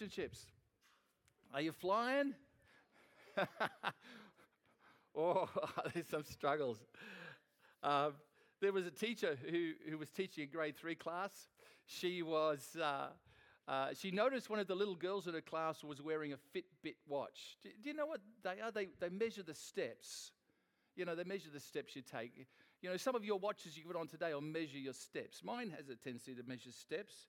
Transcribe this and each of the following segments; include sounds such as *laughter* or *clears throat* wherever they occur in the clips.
relationships. Are you flying? *laughs* oh, *laughs* there's some struggles. Um, there was a teacher who, who was teaching a grade three class. She was. Uh, uh, she noticed one of the little girls in her class was wearing a Fitbit watch. Do, do you know what they are? They, they measure the steps. You know, they measure the steps you take. You know, some of your watches you put on today will measure your steps. Mine has a tendency to measure steps.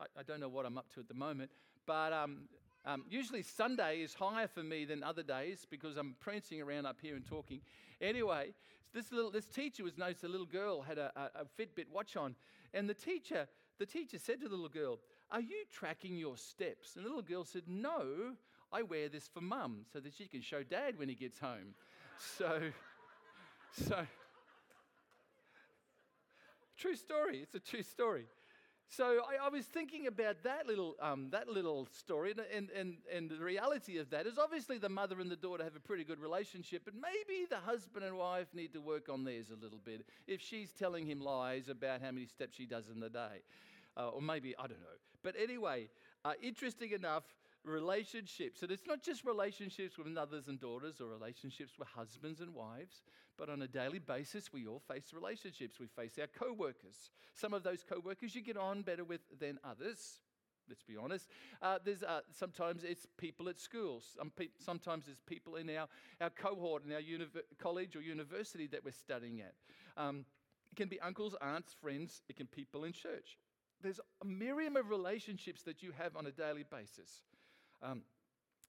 I, I don't know what I'm up to at the moment, but um, um, usually Sunday is higher for me than other days because I'm prancing around up here and talking. Anyway, this little this teacher was noticed a little girl had a, a, a Fitbit watch on, and the teacher the teacher said to the little girl, "Are you tracking your steps?" And the little girl said, "No, I wear this for mum so that she can show dad when he gets home." *laughs* So, so true story. It's a true story. So I, I, was thinking about that little, um, that little story, and, and, and the reality of that is obviously the mother and the daughter have a pretty good relationship, but maybe the husband and wife need to work on theirs a little bit if she's telling him lies about how many steps she does in the day uh, or maybe, I don't know. But anyway, uh, interesting enough, relationships. And it's not just relationships with mothers and daughters or relationships with husbands and wives, but on a daily basis, we all face relationships. We face our co workers. Some of those co workers you get on better with than others. Let's be honest. Uh, there's, uh, sometimes it's people at schools. Some pe- sometimes it's people in our, our cohort in our univ- college or university that we're studying at. Um, it can be uncles, aunts, friends. It can be people in church there's a myriad of relationships that you have on a daily basis. Um,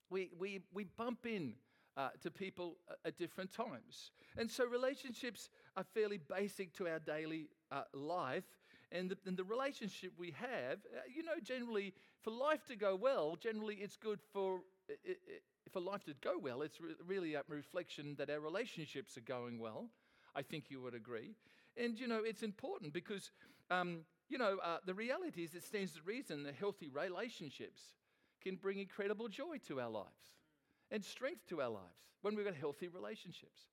we, we, we bump in uh, to people at different times. And so relationships are fairly basic to our daily uh, life. And the, and the, relationship we have, uh, you know, generally, for life to go well, generally it's good for. It, it, for life to go well, it's re- really a reflection that our relationships are going well. I think you would agree. And, you know, it's important because um, you know, uh, the reality is it stands to reason that healthy relationships can bring incredible joy to our lives and strength to our lives when we've got healthy relationships.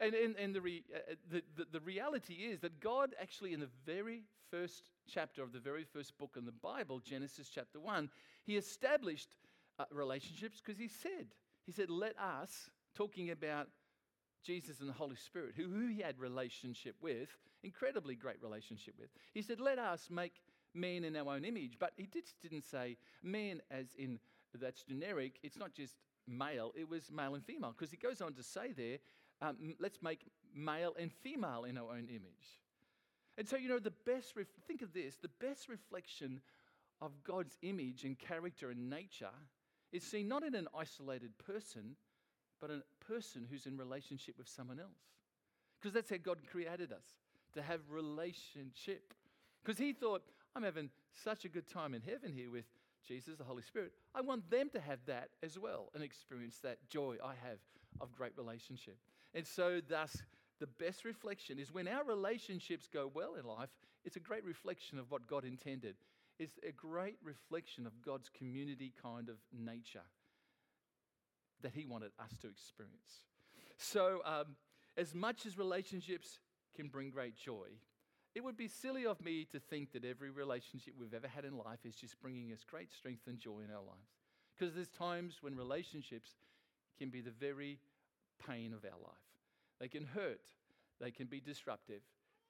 And, and, and the, re, uh, uh, the, the, the, reality is that God actually, in the very first chapter of the very first book in the Bible, Genesis chapter 1, He established uh, relationships because He said, He said, let us, talking about Jesus and the Holy Spirit, who, who he had relationship with, incredibly great relationship with. He said, Let us make man in our own image. But he did, didn't say man as in that's generic. It's not just male, it was male and female. Because he goes on to say there, um, let's make male and female in our own image. And so, you know, the best, ref- think of this the best reflection of God's image and character and nature is seen not in an isolated person, but a person who's in relationship with someone else. Because that's how God created us to have relationship. Because He thought, I'm having such a good time in heaven here with Jesus, the Holy Spirit. I want them to have that as well and experience that joy I have of great relationship. And so, thus, the best reflection is when our relationships go well in life, it's a great reflection of what God intended. It's a great reflection of God's community kind of nature that He wanted us to experience. So, um, as much as relationships can bring great joy, it would be silly of me to think that every relationship we've ever had in life is just bringing us great strength and joy in our lives. Because there's times when relationships can be the very pain of our life. They can hurt, they can be disruptive,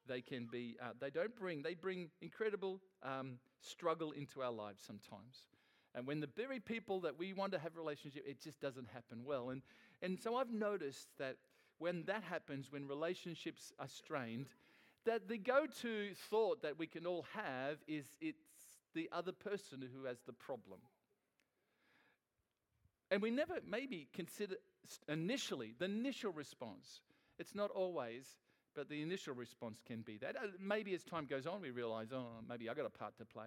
they can be, uh, they don't bring, they bring incredible um, struggle into our lives sometimes. And when the very people that we want to have relationship, it just doesn't happen well. And, and so I've noticed that when that happens, when relationships are strained, that the go to thought that we can all have is it's the other person who has the problem. And we never maybe consider initially, the initial response. It's not always but the initial response can be that. Uh, maybe as time goes on, we realize, oh, maybe I got a part to play.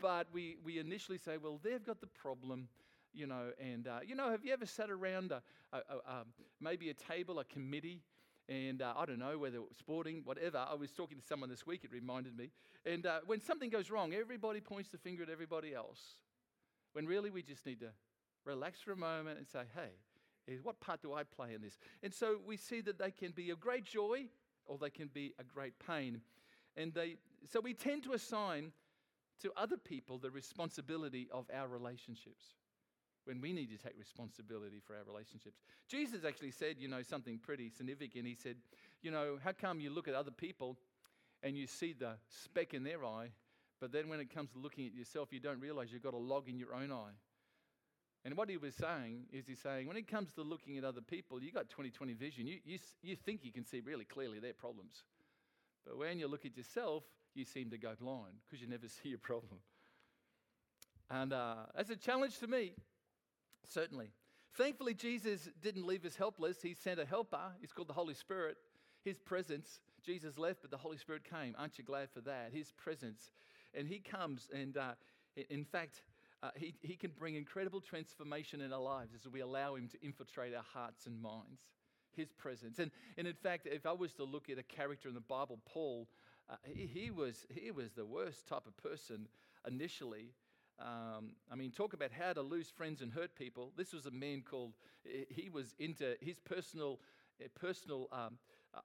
But we, we initially say, well, they've got the problem, you know. And, uh, you know, have you ever sat around a, a, a, um, maybe a table, a committee, and uh, I don't know whether it was sporting, whatever. I was talking to someone this week, it reminded me. And uh, when something goes wrong, everybody points the finger at everybody else. When really we just need to relax for a moment and say, hey, what part do I play in this? And so we see that they can be a great joy or they can be a great pain. And they, so we tend to assign to other people the responsibility of our relationships when we need to take responsibility for our relationships. Jesus actually said, you know, something pretty significant. He said, you know, how come you look at other people and you see the speck in their eye, but then when it comes to looking at yourself, you don't realize you've got a log in your own eye? And what he was saying is he's saying, when it comes to looking at other people, you got 20 20 vision. You, you, you think you can see really clearly their problems. But when you look at yourself, you seem to go blind because you never *laughs* see your problem. And uh, as a challenge to me, certainly. Thankfully, Jesus didn't leave us helpless. He sent a helper. He's called the Holy Spirit. His presence, Jesus left, but the Holy Spirit came. Aren't you glad for that? His presence. And He comes, and uh, in fact, uh, he, he can bring incredible transformation in our lives as we allow Him to infiltrate our hearts and minds. His presence. And, and in fact, if I was to look at a character in the Bible, Paul, uh, he, he, was, he was the worst type of person initially. Um, I mean, talk about how to lose friends and hurt people. This was a man called, he was into his personal, uh, personal um,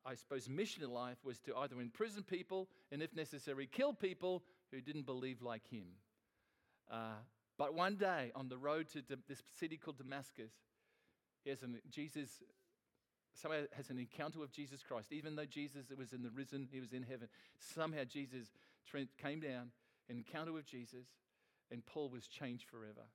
I suppose, mission in life was to either imprison people and, if necessary, kill people who didn't believe like him. Uh, but one day on the road to this city called Damascus, he has an, Jesus somehow has an encounter with Jesus Christ. Even though Jesus was in the risen, he was in heaven. Somehow Jesus came down, encounter with Jesus, and Paul was changed forever.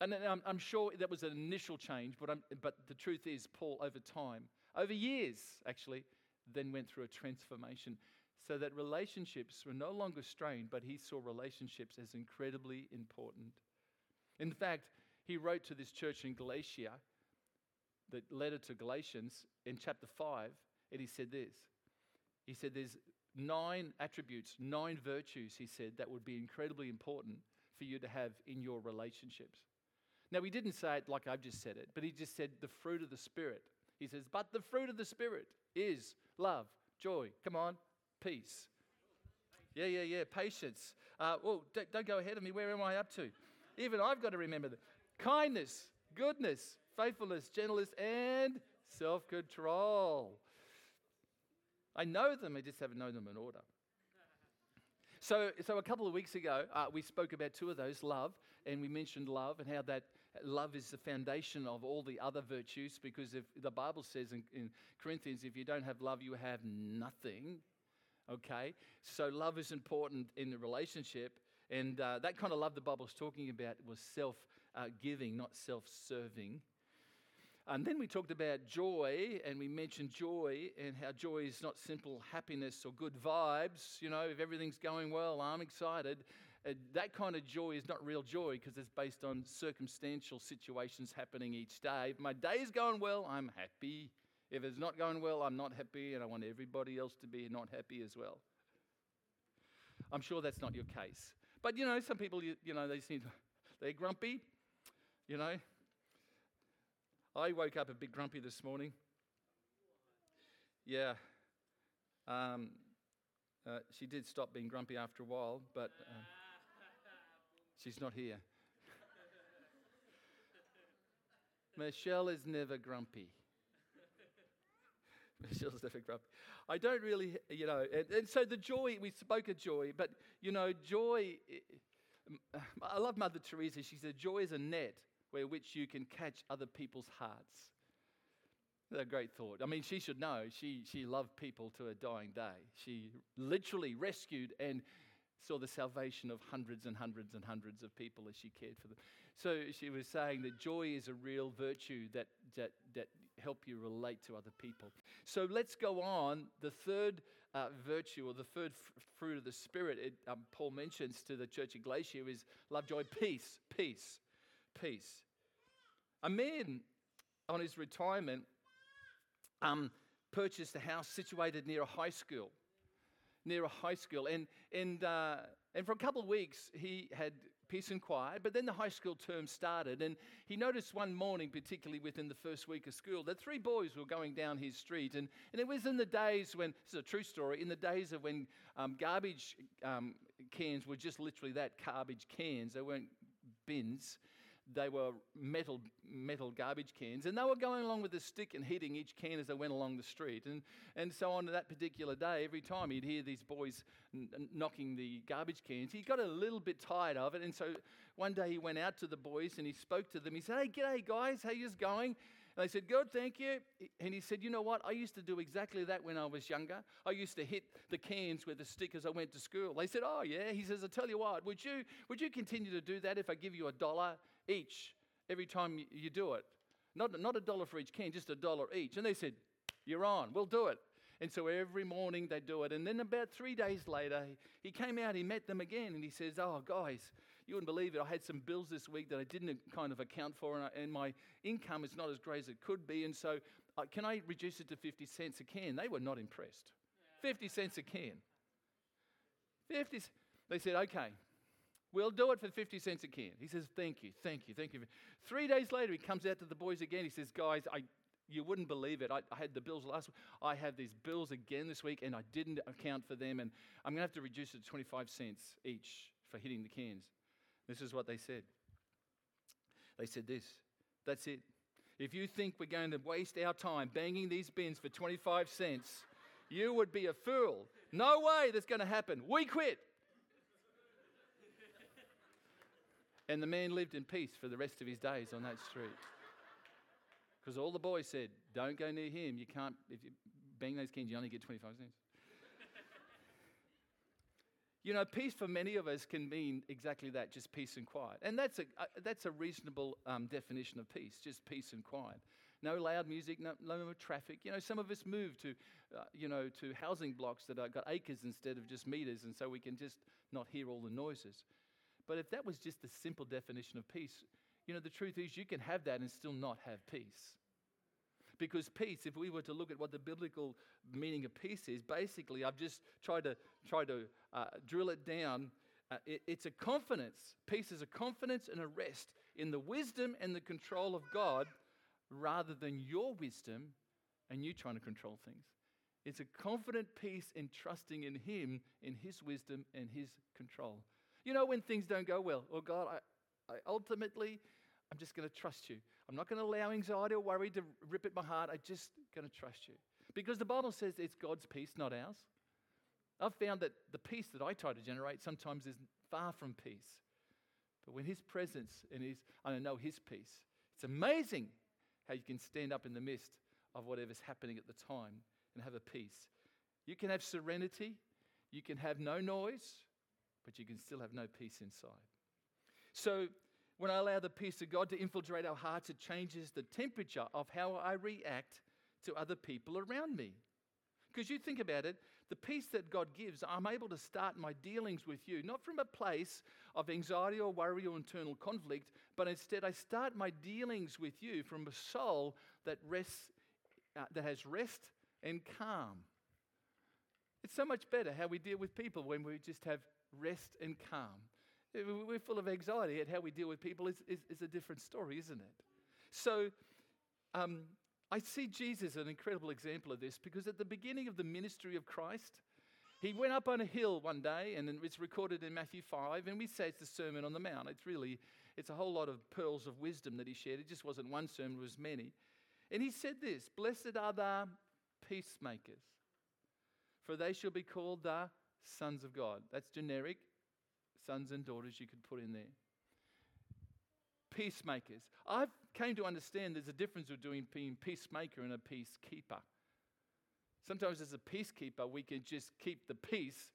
And I'm, I'm sure that was an initial change, but, but the truth is, Paul, over time, over years actually, then went through a transformation so that relationships were no longer strained, but he saw relationships as incredibly important. In fact, he wrote to this church in Galatia, the letter to Galatians in chapter 5, and he said this. He said, There's nine attributes, nine virtues, he said, that would be incredibly important for you to have in your relationships. Now, he didn't say it like I've just said it, but he just said the fruit of the Spirit. He says, But the fruit of the Spirit is love, joy, come on, peace. Yeah, yeah, yeah, patience. Uh, well, don't, don't go ahead of me. Where am I up to? Even I've got to remember that. Kindness, goodness, faithfulness, gentleness, and self control. I know them, I just haven't known them in order. So, so a couple of weeks ago, uh, we spoke about two of those love, and we mentioned love and how that love is the foundation of all the other virtues because if the Bible says in, in Corinthians, if you don't have love, you have nothing. Okay? So, love is important in the relationship. And uh, that kind of love the Bible's talking about was self uh, giving, not self serving. And then we talked about joy, and we mentioned joy and how joy is not simple happiness or good vibes. You know, if everything's going well, I'm excited. Uh, that kind of joy is not real joy because it's based on circumstantial situations happening each day. If my day is going well, I'm happy. If it's not going well, I'm not happy, and I want everybody else to be not happy as well. I'm sure that's not your case. But you know, some people, you, you know, they seem they're grumpy. You know, I woke up a bit grumpy this morning. Yeah. Um, uh, she did stop being grumpy after a while, but uh, she's not here. *laughs* Michelle is never grumpy. *laughs* Michelle's never grumpy. I don't really, you know, and, and, so the joy, we spoke of joy, but, you know, joy, I love Mother Teresa. She said, joy is a net where which you can catch other people's hearts. That's a great thought. I mean, she should know. She, she loved people to a dying day. She literally rescued and saw the salvation of hundreds and hundreds and hundreds of people as she cared for them. So she was saying that joy is a real virtue that, that, that help you relate to other people. So let's go on. The third uh, virtue or the third f- fruit of the Spirit, it, um, Paul mentions to the church in Galatia, is love, joy, peace, peace peace. A man on his retirement um, purchased a house situated near a high school. Near a high school. And, and, uh, and for a couple of weeks, he had peace and quiet. But then the high school term started, and he noticed one morning, particularly within the first week of school, that three boys were going down his street. And, and it was in the days when, this is a true story, in the days of when um, garbage um, cans were just literally that garbage cans, they weren't bins they were metal, metal garbage cans, and they were going along with a stick and hitting each can as they went along the street. And, and so on that particular day, every time he'd hear these boys n- knocking the garbage cans, he got a little bit tired of it. And so one day he went out to the boys and he spoke to them. He said, Hey, g'day, guys, how yous going? And they said, Good, thank you. And he said, You know what? I used to do exactly that when I was younger. I used to hit the cans with a stick as I went to school. They said, Oh, yeah. He says, I tell you what, would you, would you continue to do that if I give you a dollar each every time you do it? Not, not a dollar for each can, just a dollar each. And they said, You're on, we'll do it. And so every morning they do it. And then about three days later, he came out, he met them again, and he says, Oh, guys, you wouldn't believe it. I had some bills this week that I didn't kind of account for, and, I, and my income is not as great as it could be. And so, uh, can I reduce it to 50 cents a can? They were not impressed. 50 cents a can. 50. They said, okay, we'll do it for 50 cents a can. He says, thank you, thank you, thank you. Three days later, he comes out to the boys again. He says, guys, I, you wouldn't believe it. I, I, had the bills last week. I have these bills again this week, and I didn't account for them, and I'm going to have to reduce it to 25 cents each for hitting the cans. This is what they said. They said this that's it. If you think we're going to waste our time banging these bins for 25 cents, you would be a fool. No way that's going to happen. We quit. And the man lived in peace for the rest of his days on that street. *laughs* Because all the boys said, Don't go near him. You can't, if you bang those cans, you only get 25 cents. *laughs* You know, peace for many of us can mean exactly that, just peace and quiet. And that's a, uh, that's a reasonable um, definition of peace, just peace and quiet. No loud music, no, no traffic. You know, some of us move to, uh, you know, to housing blocks that have got acres instead of just meters, and so we can just not hear all the noises. But if that was just the simple definition of peace, you know, the truth is you can have that and still not have peace. Because peace, if we were to look at what the biblical meaning of peace is, basically, I've just tried to try to uh, drill it down. Uh, it, it's a confidence. Peace is a confidence and a rest in the wisdom and the control of God, rather than your wisdom and you trying to control things. It's a confident peace in trusting in Him, in His wisdom and His control. You know, when things don't go well, oh God, I, I ultimately I'm just going to trust you. I'm not going to allow anxiety or worry to rip at my heart. I'm just going to trust you. Because the Bible says it's God's peace, not ours. I've found that the peace that I try to generate sometimes is far from peace. But when His presence and His, I know His peace, it's amazing how you can stand up in the midst of whatever's happening at the time and have a peace. You can have serenity, you can have no noise, but you can still have no peace inside. So, when I allow the peace of God to infiltrate our hearts, it changes the temperature of how I react to other people around me. Because you think about it, the peace that God gives, I'm able to start my dealings with you, not from a place of anxiety or worry or internal conflict, but instead I start my dealings with you from a soul that rests, uh, that has rest and calm. It's so much better how we deal with people when we just have rest and calm. We're full of anxiety, at how we deal with people is, is, is a different story, isn't it? So, um, I see Jesus an incredible example of this because at the beginning of the ministry of Christ, he went up on a hill one day, and it's recorded in Matthew 5, and we say it's the Sermon on the Mount. It's really, it's a whole lot of pearls of wisdom that he shared. It just wasn't one sermon, it was many. And he said this, Blessed are the peacemakers, for they shall be called the sons of God. That's generic sons and daughters you could put in there. Peacemakers. I've came to understand there's a difference between being peacemaker and a peacekeeper. Sometimes as a peacekeeper, we can just keep the peace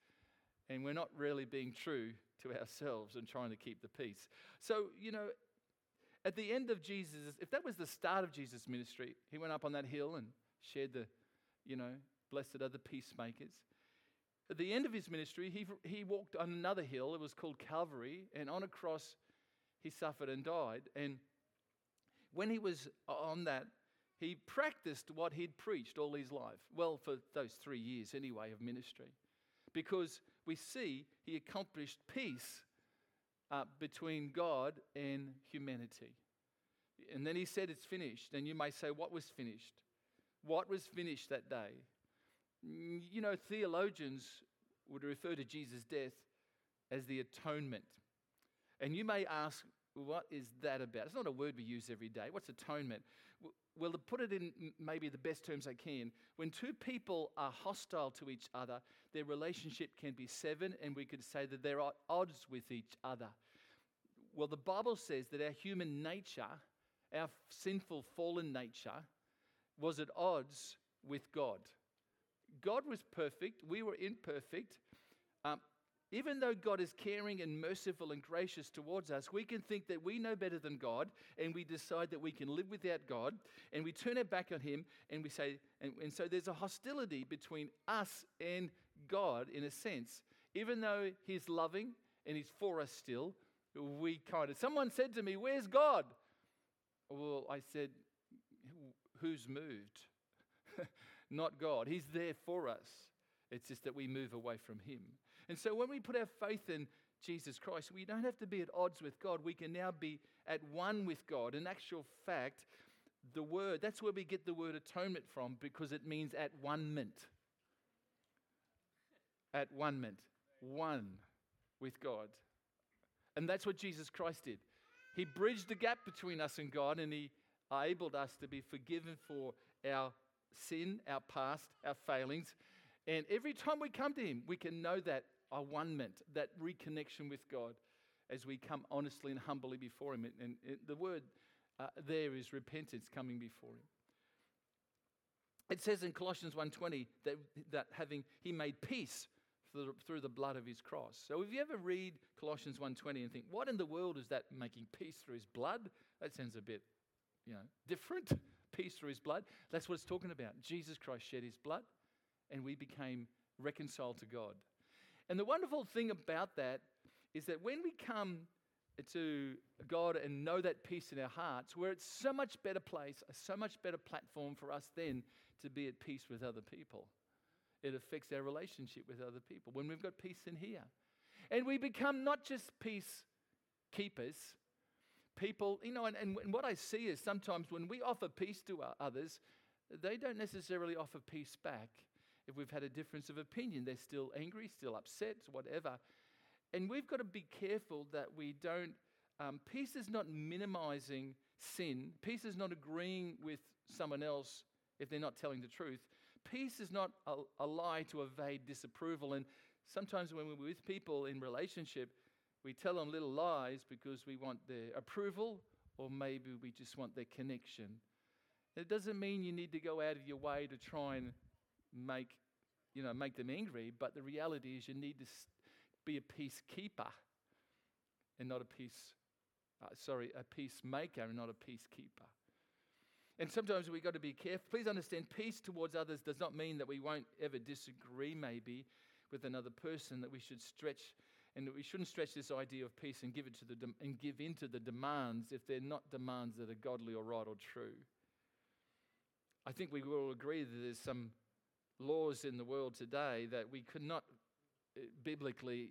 and we're not really being true to ourselves and trying to keep the peace. So, you know, at the end of Jesus, if that was the start of Jesus' ministry, he went up on that hill and shared the, you know, blessed are the peacemakers. At the end of his ministry, he, he walked on another hill. It was called Calvary. And on a cross, he suffered and died. And when he was on that, he practiced what he'd preached all his life. Well, for those three years anyway of ministry. Because we see he accomplished peace uh, between God and humanity. And then he said, It's finished. And you may say, What was finished? What was finished that day? You know, theologians would refer to Jesus' death as the atonement. And you may ask, what is that about? It's not a word we use every day. What's atonement? Well, to put it in maybe the best terms I can, when two people are hostile to each other, their relationship can be severed, and we could say that they're at odds with each other. Well, the Bible says that our human nature, our sinful, fallen nature, was at odds with God. God was perfect, we were imperfect. Um, even though God is caring and merciful and gracious towards us, we can think that we know better than God and we decide that we can live without God and we turn our back on Him and we say, and, and so there's a hostility between us and God in a sense. Even though He's loving and He's for us still, we kind of. Someone said to me, Where's God? Well, I said, Who's moved? *laughs* Not God. He's there for us. It's just that we move away from Him. And so when we put our faith in Jesus Christ, we don't have to be at odds with God. We can now be at one with God. In actual fact, the word, that's where we get the word atonement from because it means at one mint. At one mint. One with God. And that's what Jesus Christ did. He bridged the gap between us and God and He enabled us to be forgiven for our sin, our past, our failings. And every time we come to Him, we can know that one mint, that reconnection with God as we come honestly and humbly before Him. And, and the word uh, there is repentance coming before Him. It says in Colossians 1.20 that, that having He made peace through the, through the blood of His cross. So if you ever read Colossians 1.20 and think, what in the world is that making peace through His blood? That sounds a bit, you know, different. Peace through His blood. That's what it's talking about. Jesus Christ shed His blood and we became reconciled to God. And the wonderful thing about that is that when we come to God and know that peace in our hearts, we're at so much better place, a so much better platform for us then to be at peace with other people. It affects our relationship with other people when we've got peace in here. And we become not just peace keepers, people, you know, and, and, what I see is sometimes when we offer peace to others, they don't necessarily offer peace back if we've had a difference of opinion. They're still angry, still upset, whatever. And we've got to be careful that we don't. Um, peace is not minimizing sin, peace is not agreeing with someone else if they're not telling the truth. Peace is not a, a lie to evade disapproval. And sometimes when we're with people in relationship, we tell them little lies because we want their approval or maybe we just want their connection. It doesn't mean you need to go out of your way to try and make, you know, make them angry, but the reality is you need to be a peacekeeper and not a peace, uh, sorry, a peacemaker and not a peacekeeper. And sometimes we've got to be careful. Please understand, peace towards others does not mean that we won't ever disagree, maybe, with another person, that we should stretch and we shouldn't stretch this idea of peace and give it to the de- and give in to the demands if they're not demands that are godly or right or true. I think we will agree that there's some laws in the world today that we could not uh, biblically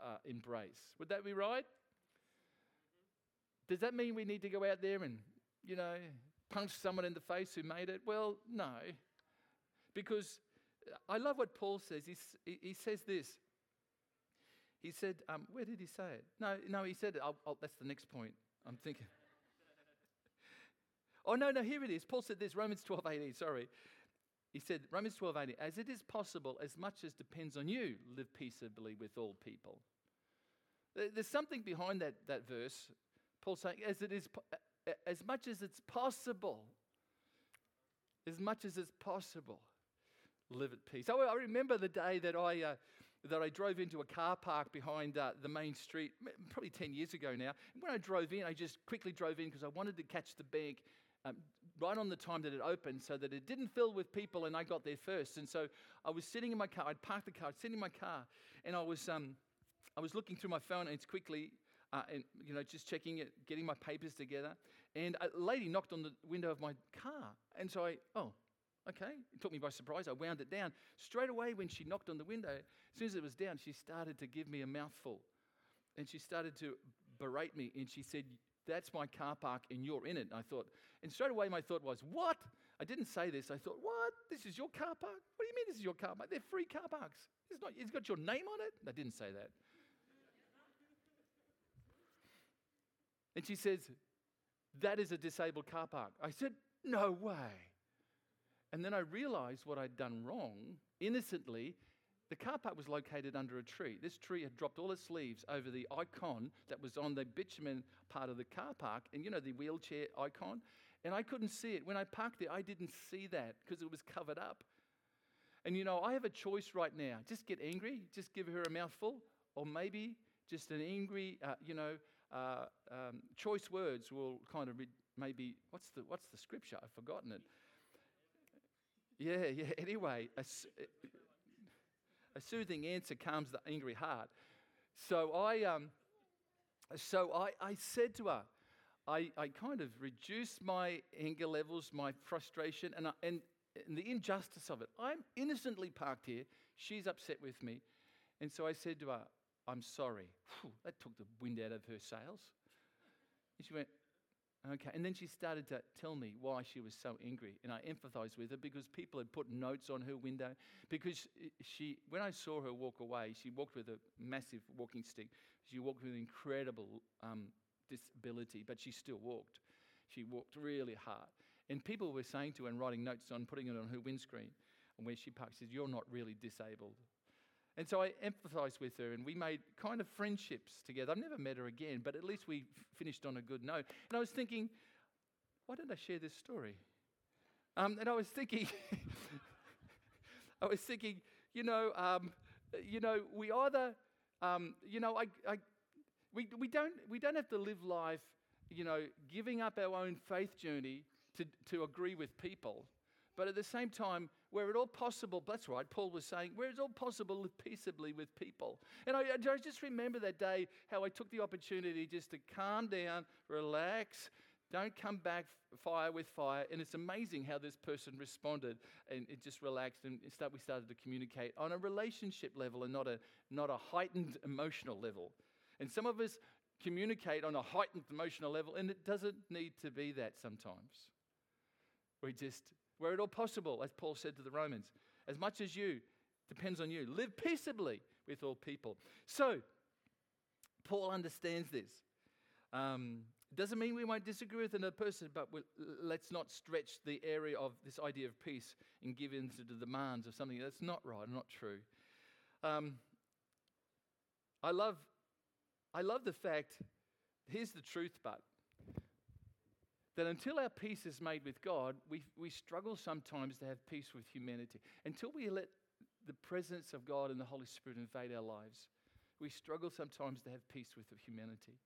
uh, embrace. Would that be right? Does that mean we need to go out there and, you know, punch someone in the face who made it? Well, no. Because uh, I love what Paul says. He, he says this. He said, um, where did he say it? No, no, he said, I'll, I'll, that's the next point. I'm thinking. *laughs* oh, no, no, here it is. Paul said this, Romans 12, 18, sorry. He said, Romans 12, 18, as it is possible, as much as depends on you, live peaceably with all people. There's something behind that, that verse. Paul saying, as it is, as much as it's possible, as much as it's possible, live at peace. I, I remember the day that I, uh, that I drove into a car park behind uh, the main street, probably 10 years ago now. And when I drove in, I just quickly drove in because I wanted to catch the bank um, right on the time that it opened so that it didn't fill with people and I got there first. And so I was sitting in my car, I'd parked the car, I'd sitting in my car, and I was, um, I was looking through my phone and it's quickly, uh, and you know, just checking it, getting my papers together. And a lady knocked on the window of my car. And so I, oh, okay. It took me by surprise. I wound it down. Straight away, when she knocked on the window, as soon as it was down, she started to give me a mouthful. And she started to berate me. And she said, that's my car park and you're in it. And I thought, and straight away my thought was, what? I didn't say this. I thought, what? This is your car park? What do you mean this is your car park? They're free car parks. It's, not, it's got your name on it. I didn't say that. And she says, That is a disabled car park. I said, No way. And then I realized what I'd done wrong innocently. The car park was located under a tree. This tree had dropped all its leaves over the icon that was on the bitumen part of the car park, and you know, the wheelchair icon. And I couldn't see it. When I parked there, I didn't see that because it was covered up. And you know, I have a choice right now. Just get angry, just give her a mouthful, or maybe just an angry, uh, you know, uh, um, choice words will kind of re- maybe, what's the, what's the scripture? I've forgotten it. Yeah, yeah. *laughs* Anyway, a, a soothing answer calms the angry heart. So I, um, so I, I said to her, I, I kind of reduced my anger levels, my frustration, and, I, and, and the injustice of it. I'm innocently parked here. She's upset with me. And so I said to her, I'm sorry. Whew, that took the wind out of her sails. And she went, Okay. And then she started to tell me why she was so angry. And I empathized with her because people had put notes on her window. Because she, when I saw her walk away, she walked with a massive walking stick. She walked with an incredible um, disability, but she still walked. She walked really hard. And people were saying to her and writing notes on, putting it on her windscreen, and where she parked, said, You're not really disabled. And so I empathized with her, and we made kind of friendships together. I've never met her again, but at least we finished on a good note. And I was thinking, why did I share this story? Um, and I was thinking, *laughs* I was thinking, you know, um, you know, we either, um, you know, I, I, we, we don't, we don't have to live life, you know, giving up our own faith journey to, to agree with people. But at the same time, where it all possible, that's right, Paul was saying, where it's all possible, live *laughs* peaceably with people. And I, I just remember that day how I took the opportunity just to calm down, relax, don't come back fire with fire. And it's amazing how this person responded and it just relaxed and start, we started to communicate on a relationship level and not a, not a heightened *laughs* emotional level. And some of us communicate on a heightened emotional level, and it doesn't need to be that sometimes. We just where at all possible, as Paul said to the Romans, as much as you, depends on you. Live peaceably with all people. So, Paul understands this. Um, doesn't mean we won't disagree with another person, but we'll, let's not stretch the area of this idea of peace and give in to the demands of something that's not right, not true. Um, I love, I love the fact. Here's the truth, but that until our peace is made with God, we, we struggle sometimes to have peace with humanity. Until we let the presence of God and the Holy Spirit invade our lives, we struggle sometimes to have peace with humanity.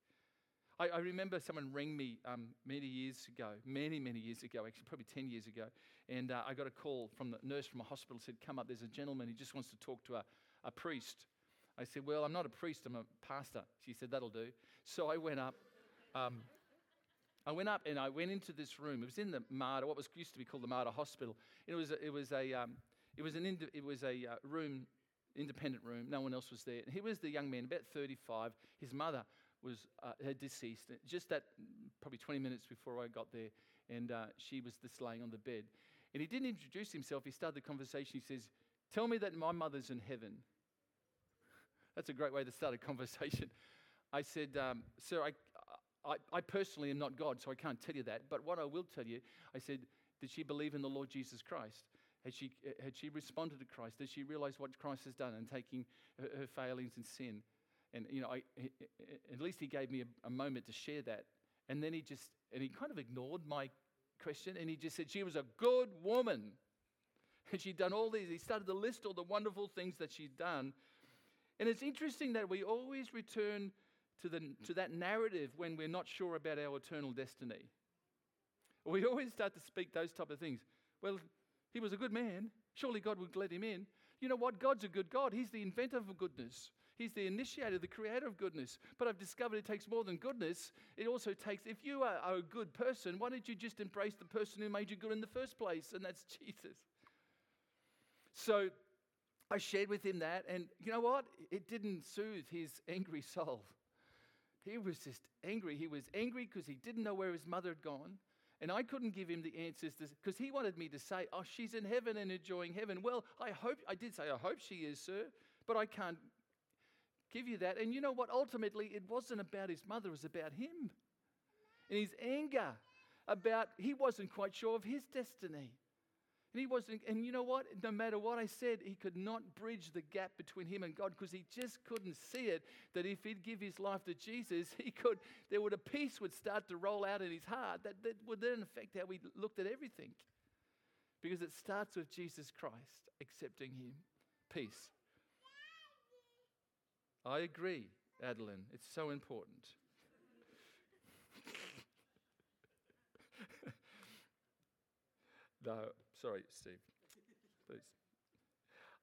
I, I remember someone rang me um, many years ago, many, many years ago, actually, probably 10 years ago, and uh, I got a call from the nurse from a hospital said, Come up, there's a gentleman, he just wants to talk to a, a priest. I said, Well, I'm not a priest, I'm a pastor. She said, That'll do. So I went up. Um, I went up and I went into this room. It was in the Mater, what was used to be called the Mater Hospital. It was a, it was a, um, it was an ind- it was a uh, room, independent room. No one else was there. And he was the young man, about 35. His mother was uh, had deceased just that probably 20 minutes before I got there, and uh, she was just laying on the bed. And he didn't introduce himself. He started the conversation. He says, "Tell me that my mother's in heaven." *laughs* That's a great way to start a conversation. I said, um, "Sir, I, I, I personally am not God, so I can't tell you that. But what I will tell you, I said, did she believe in the Lord Jesus Christ? Had she, had she responded to Christ? Did she realize what Christ has done and taking her, her failings and sin? And, you know, I, at least he gave me a, a moment to share that. And then he just, and he kind of ignored my question and he just said, she was a good woman. And she'd done all these, he started to list all the wonderful things that she'd done. And it's interesting that we always return to, the, to that narrative when we're not sure about our eternal destiny. We always start to speak those type of things. Well, he was a good man. Surely God would let him in. You know what? God's a good God. He's the inventor of goodness. He's the initiator, the creator of goodness. But I've discovered it takes more than goodness. It also takes, if you are, a good person, why don't you just embrace the person who made you good in the first place? And that's *laughs* Jesus. So I shared with him that, and you know what? It didn't soothe his angry soul. He was just angry. He was angry because he didn't know where his mother had gone. And I couldn't give him the answers because he wanted me to say, Oh, she's in heaven and enjoying heaven. Well, I hope, I did say, I hope she is, sir, but I can't give you that. And you know what? Ultimately, it wasn't about his mother, it was about him. and his anger about he wasn't quite sure of his destiny. And he wasn't, and you know what? No matter what I said, he could not bridge the gap between him and God because he just couldn't see it. That if he'd give his life to Jesus, he could, there would a peace would start to roll out in his heart that, that would then affect how we looked at everything. Because it starts with Jesus Christ accepting him. Peace. I agree, Adeline. It's so important. *laughs* no, sorry, Steve. Please.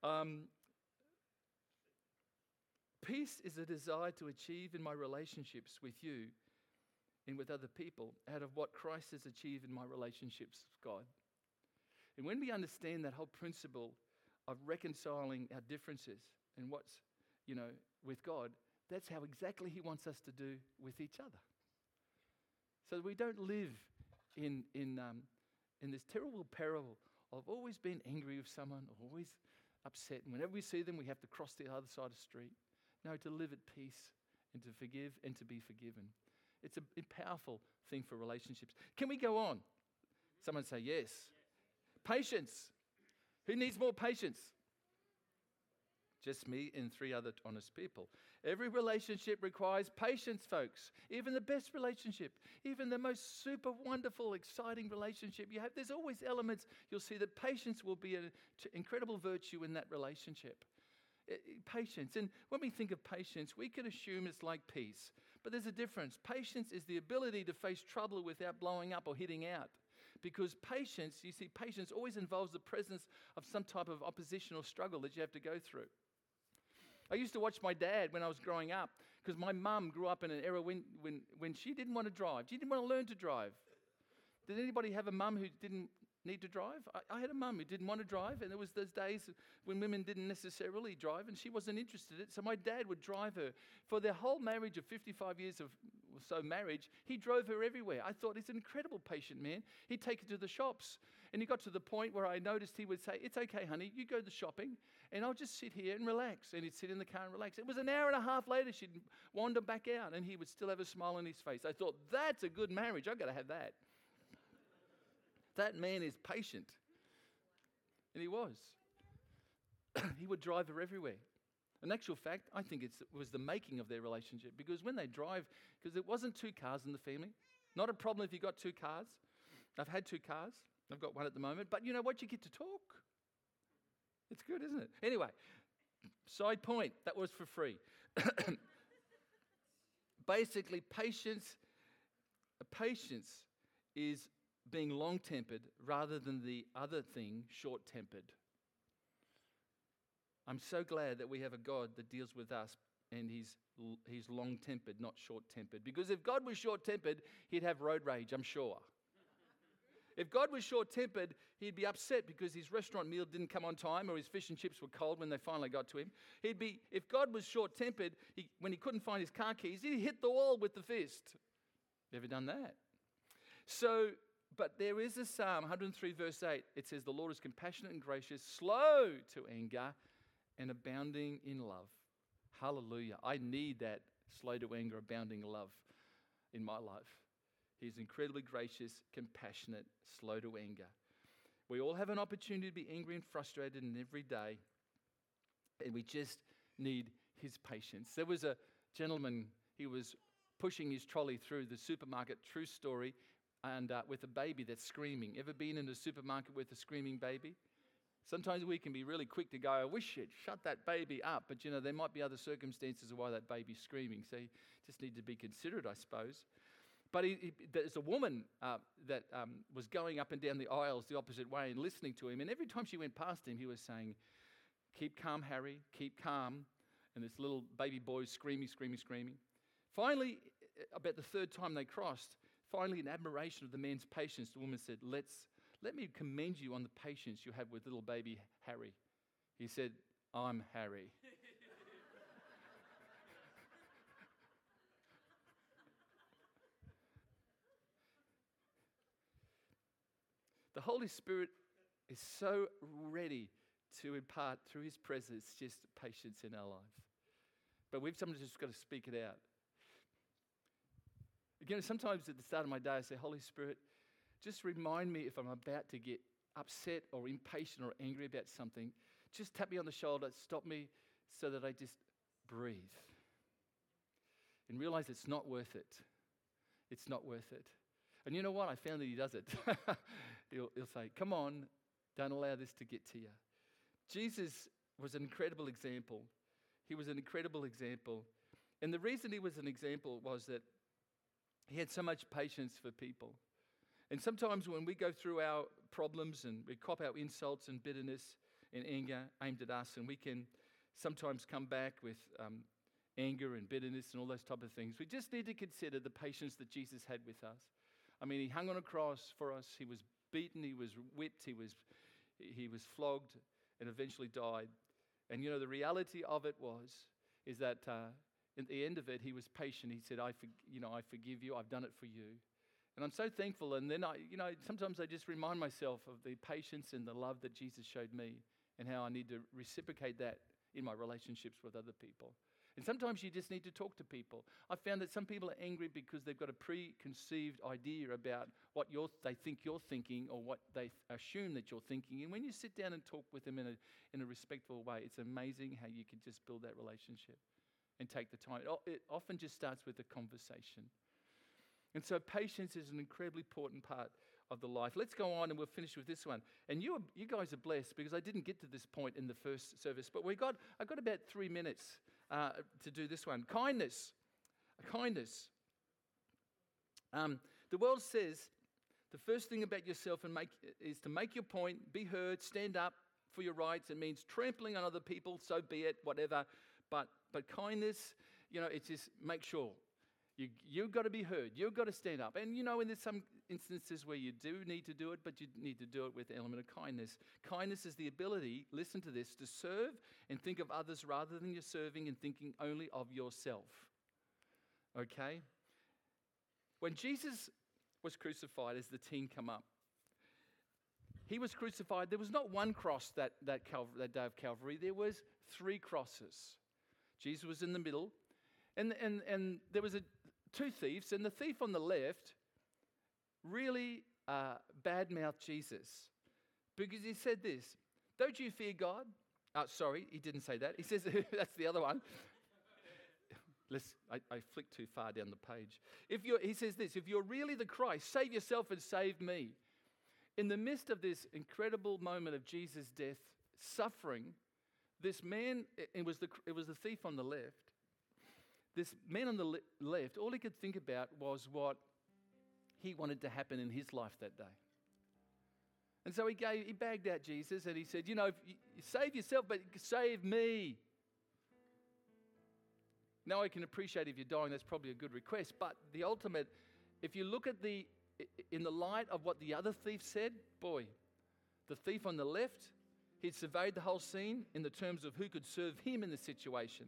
Um, peace is a desire to achieve in my relationships with you and with other people out of what Christ has achieved in my relationships with God. And when we understand that whole principle of reconciling our differences and what's, you know, with God, that's how exactly He wants us to do with each other. So we don't live in, in, um, in this terrible peril of always been angry with someone, always upset. And whenever we see them, we have to cross the other side of the street. No, to live at peace and to forgive and to be forgiven. It's a powerful thing for relationships. Can we go on? Someone say yes. Patience. Who needs more patience? Just me and three other honest people. Every relationship requires patience, folks. Even the best relationship, even the most super wonderful, exciting relationship you have, there's always elements you'll see that patience will be an incredible virtue in that relationship. Patience. And when we think of patience, we can assume it's like peace. But there's a difference. Patience is the ability to face trouble without blowing up or hitting out. Because patience, you see, patience always involves the presence of some type of opposition or struggle that you have to go through. I used to watch my dad when I was growing up because my mum grew up in an era when, when, when she didn't want to drive. She didn't want to learn to drive. Did anybody have a mum who didn't need to drive? I, I had a mum who didn't want to drive, and there was those days when women didn't necessarily drive, and she wasn't interested in it. So my dad would drive her for their whole marriage of 55 years of so marriage. He drove her everywhere. I thought he's an incredible patient man. He'd take her to the shops, and he got to the point where I noticed he would say, "It's okay, honey. You go to the shopping, and I'll just sit here and relax." And he'd sit in the car and relax. It was an hour and a half later. She'd wander back out, and he would still have a smile on his face. I thought that's a good marriage. I've got to have that. That man is patient. And he was. *clears throat* he would drive her everywhere. In actual fact, I think it was the making of their relationship because when they drive, because it wasn't two cars in the family, not a problem if you got two cars. I've had two cars, I've got one at the moment, but you know what? You get to talk. It's good, isn't it? Anyway, side point that was for free. *coughs* Basically, patience, patience is being long tempered rather than the other thing, short tempered. I'm so glad that we have a God that deals with us and he's, he's long tempered, not short tempered. Because if God was short tempered, he'd have road rage, I'm sure. If God was short tempered, he'd be upset because his restaurant meal didn't come on time or his fish and chips were cold when they finally got to him. He'd be, if God was short tempered, he, when he couldn't find his car keys, he'd hit the wall with the fist. Ever done that? So but there is a psalm, 103, verse 8. It says, The Lord is compassionate and gracious, slow to anger, and abounding in love. Hallelujah. I need that slow to anger, abounding love in my life. He's incredibly gracious, compassionate, slow to anger. We all have an opportunity to be angry and frustrated in every day, and we just need his patience. There was a gentleman, he was pushing his trolley through the supermarket, true story and uh, with a baby that's screaming. Ever been in a supermarket with a screaming baby? Sometimes we can be really quick to go, I wish you'd shut that baby up. But you know, there might be other circumstances why that baby's screaming. So you just need to be considerate, I suppose. But he, he, there's a woman uh, that um, was going up and down the aisles the opposite way and listening to him. And every time she went past him, he was saying, Keep calm, Harry, keep calm. And this little baby boy screaming, screaming, screaming. Finally, about the third time they crossed, Finally, in admiration of the man's patience, the woman said, Let's, Let me commend you on the patience you have with little baby Harry. He said, I'm Harry. *laughs* the Holy Spirit is so ready to impart through his presence just patience in our lives. But we've sometimes just got to speak it out. Again, sometimes at the start of my day, I say, Holy Spirit, just remind me if I'm about to get upset or impatient or angry about something. Just tap me on the shoulder, stop me so that I just breathe and realize it's not worth it. It's not worth it. And you know what? I found that he does it. *laughs* he'll, he'll say, Come on, don't allow this to get to you. Jesus was an incredible example. He was an incredible example. And the reason he was an example was that he had so much patience for people. And sometimes when we go through our problems and we cop our insults and bitterness and anger aimed at us, and we can sometimes come back with um, anger and bitterness and all those type of things, we just need to consider the patience that Jesus had with us. I mean, he hung on a cross for us. He was beaten, he was whipped, he was, he was flogged, and eventually died. And you know, the reality of it was, is that uh, at the end of it, he was patient. He said, I, for, you know, I forgive you. I've done it for you. And I'm so thankful. And then I, you know, sometimes I just remind myself of the patience and the love that Jesus showed me and how I need to reciprocate that in my relationships with other people. And sometimes you just need to talk to people. I found that some people are angry because they've got a preconceived idea about what they think you're thinking or what they assume that you're thinking. And when you sit down and talk with them in a, in a respectful way, it's amazing how you can just build that relationship and take the time. It often just starts with a conversation. And so patience is an incredibly important part of the life. Let's go on and we'll finish with this one. And you, you guys are blessed because I didn't get to this point in the first service, but we got, I got about three minutes uh, to do this one. Kindness. Kindness. Um, the world says the first thing about yourself and make, is to make your point, be heard, stand up for your rights. It means trampling on other people, so be it, whatever. But, but kindness, you know, it's just make sure. You, you've got to be heard. You've got to stand up. And you know, in there's some instances where you do need to do it, but you need to do it with an element of kindness. Kindness is the ability, listen to this, to serve and think of others rather than you're serving and thinking only of yourself. Okay? When Jesus was crucified, as the team come up, he was crucified. There was not one cross that, that, that day of Calvary, there was three crosses. Jesus was in the middle, and, and, and there was a, two thieves, and the thief on the left really uh, badmouthed Jesus because he said this Don't you fear God? Uh, sorry, he didn't say that. He says, *laughs* That's the other one. Let's, I, I flicked too far down the page. If you're, he says this If you're really the Christ, save yourself and save me. In the midst of this incredible moment of Jesus' death, suffering, this man, it was the, it was the thief on the left, this man on the le- left, all he could think about was what he wanted to happen in his life that day. And so he, gave, he bagged out Jesus and he said, You know, you, save yourself, but save me. Now I can appreciate if you're dying, that's probably a good request. But the ultimate, if you look at the, in the light of what the other thief said, boy, the thief on the left, he'd surveyed the whole scene in the terms of who could serve him in the situation.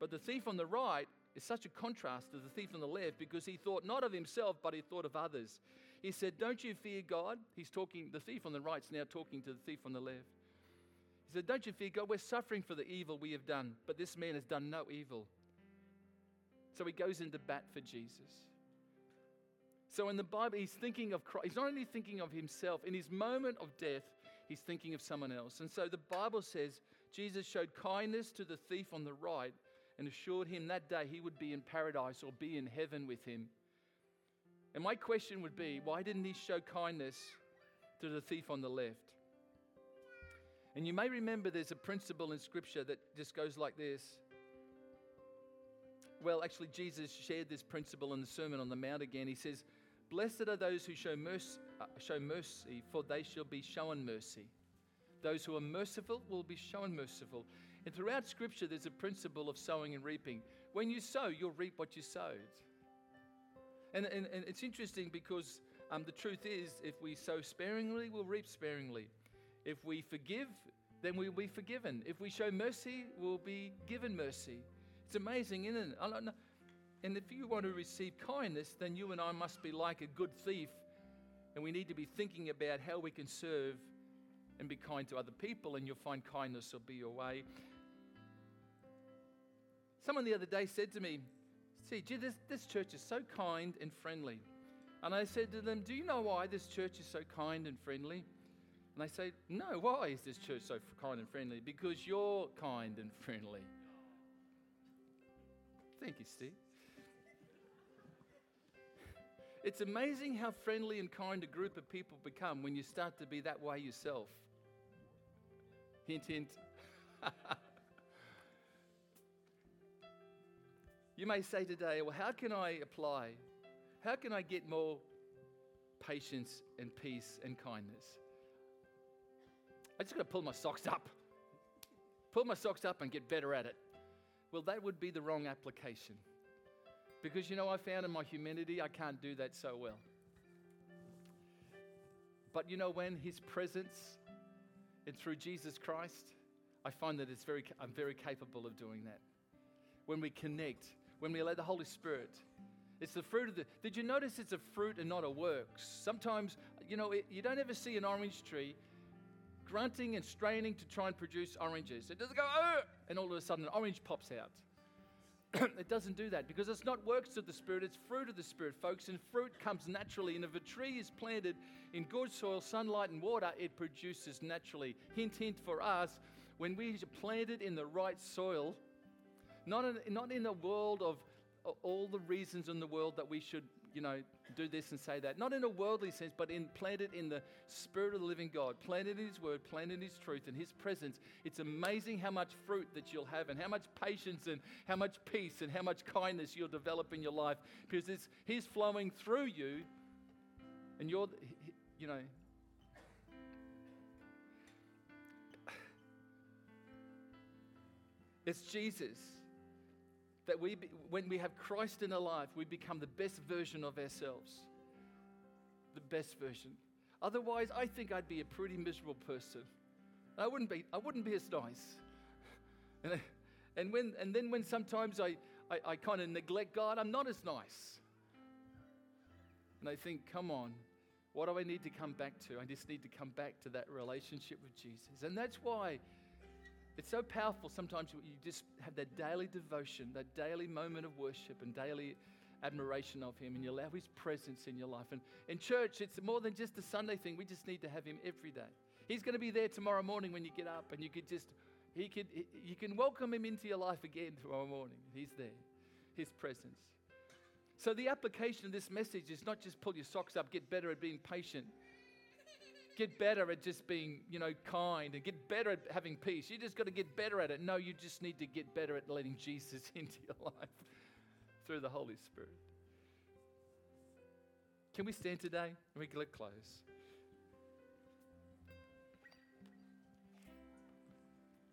But the thief on the right is such a contrast to the thief on the left because he thought not of himself, but he thought of others. He said, Don't you fear God? He's talking, the thief on the right's now talking to the thief on the left. He said, Don't you fear God? We're suffering for the evil we have done, but this man has done no evil. So he goes into bat for Jesus. So in the Bible, he's thinking of Christ. He's not only thinking of himself, in his moment of death, he's thinking of someone else. And so the Bible says Jesus showed kindness to the thief on the right and assured him that day he would be in paradise or be in heaven with him. And my question would be why didn't he show kindness to the thief on the left? And you may remember there's a principle in Scripture that just goes like this. Well, actually, Jesus shared this principle in the Sermon on the Mount again. He says, Blessed are those who show mercy, uh, show mercy, for they shall be shown mercy. Those who are merciful will be shown merciful. And throughout Scripture, there's a principle of sowing and reaping. When you sow, you'll reap what you sowed. And, and, and it's interesting because um, the truth is, if we sow sparingly, we'll reap sparingly. If we forgive, then we'll be forgiven. If we show mercy, we'll be given mercy. It's amazing, isn't it? And if you want to receive kindness, then you and I must be like a good thief, and we need to be thinking about how we can serve and be kind to other people, and you'll find kindness will be your way. Someone the other day said to me, See, this, this church is so kind and friendly. And I said to them, Do you know why this church is so kind and friendly? And they say, No, why is this church so kind and friendly? Because you're kind and friendly. Thank you, Steve. It's amazing how friendly and kind a group of people become when you start to be that way yourself. Hint, hint. you may say today, well, how can I apply? How can I get more patience and peace and kindness? I just got to pull my socks up. Pull my socks up and get better at it. Well, that would be the wrong application. Because you know, I found in my humanity, I can't do that so well. But you know, when His presence and through Jesus Christ, I find that it's very, I'm very capable of doing that. When we connect, when we allow the Holy Spirit, it's the fruit of the. Did you notice it's a fruit and not a works? Sometimes, you know, it, you don't ever see an orange tree grunting and straining to try and produce oranges. It doesn't go, oh, and all of a sudden an orange pops out. *coughs* it doesn't do that because it's not works of the Spirit, it's fruit of the Spirit, folks. And fruit comes naturally. And if a tree is planted in good soil, sunlight, and water, it produces naturally. Hint, hint for us, when we plant it in the right soil, not in, not in a world of all the reasons in the world that we should you know, do this and say that. Not in a worldly sense, but in planted in the Spirit of the living God, planted in His Word, planted in His truth and His presence. It's amazing how much fruit that you'll have and how much patience and how much peace and how much kindness you'll develop in your life because it's He's flowing through you and you're, you know, it's Jesus that we, when we have Christ in our life, we become the best version of ourselves. The best version. Otherwise, I think I'd be a pretty miserable person. I wouldn't be, I wouldn't be as nice. *laughs* And, and, when, and then when sometimes I, I, I kind of neglect God, I'm not as nice. And I think, come on, what do I need to come back to? I just need to come back to that relationship with Jesus. And that's why it's so powerful sometimes you just have that daily devotion, that daily moment of worship and daily admiration of Him, and you allow His presence in your life. And in church, it's more than just a Sunday thing. We just need to have Him every day. He's going to be there tomorrow morning when you get up, and you could just, He could, you can welcome Him into your life again tomorrow morning. He's there, His presence. So the application of this message is not just pull your socks up, get better at being patient get better at just being, you know, kind and get better at having peace. You just got to get better at it. No, you just need to get better at letting Jesus *laughs* into your life through the Holy Spirit. Can we stand today? And we close.